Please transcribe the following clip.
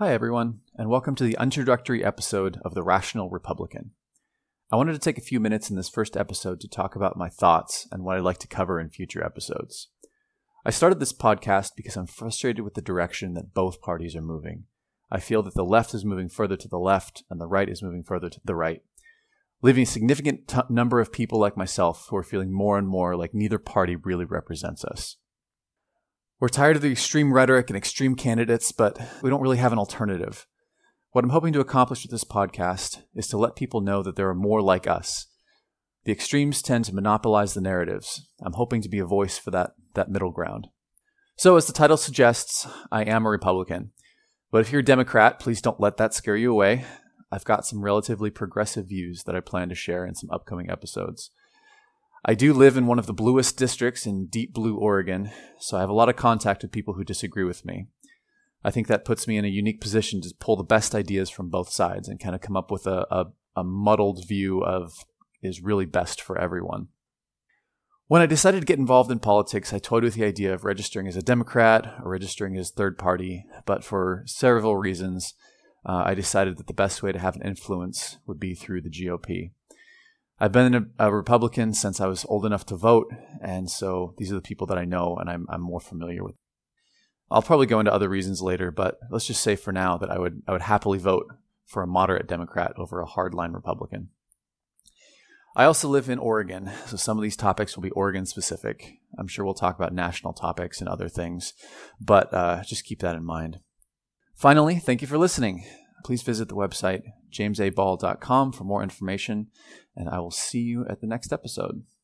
Hi, everyone, and welcome to the introductory episode of The Rational Republican. I wanted to take a few minutes in this first episode to talk about my thoughts and what I'd like to cover in future episodes. I started this podcast because I'm frustrated with the direction that both parties are moving. I feel that the left is moving further to the left and the right is moving further to the right, leaving a significant t- number of people like myself who are feeling more and more like neither party really represents us. We're tired of the extreme rhetoric and extreme candidates, but we don't really have an alternative. What I'm hoping to accomplish with this podcast is to let people know that there are more like us. The extremes tend to monopolize the narratives. I'm hoping to be a voice for that, that middle ground. So, as the title suggests, I am a Republican. But if you're a Democrat, please don't let that scare you away. I've got some relatively progressive views that I plan to share in some upcoming episodes. I do live in one of the bluest districts in deep blue Oregon, so I have a lot of contact with people who disagree with me. I think that puts me in a unique position to pull the best ideas from both sides and kind of come up with a, a, a muddled view of is really best for everyone. When I decided to get involved in politics, I toyed with the idea of registering as a Democrat or registering as third party, but for several reasons, uh, I decided that the best way to have an influence would be through the GOP. I've been a, Republican since I was old enough to vote, and so these are the people that I know and I'm, I'm more familiar with. I'll probably go into other reasons later, but let's just say for now that I would I would happily vote for a moderate Democrat over a hardline Republican. I also live in Oregon, so some of these topics will be Oregon specific. I'm sure we'll talk about national topics and other things, but uh, just keep that in mind. Finally, thank you for listening please visit the website jamesaball.com for more information, and I will see you at the next episode.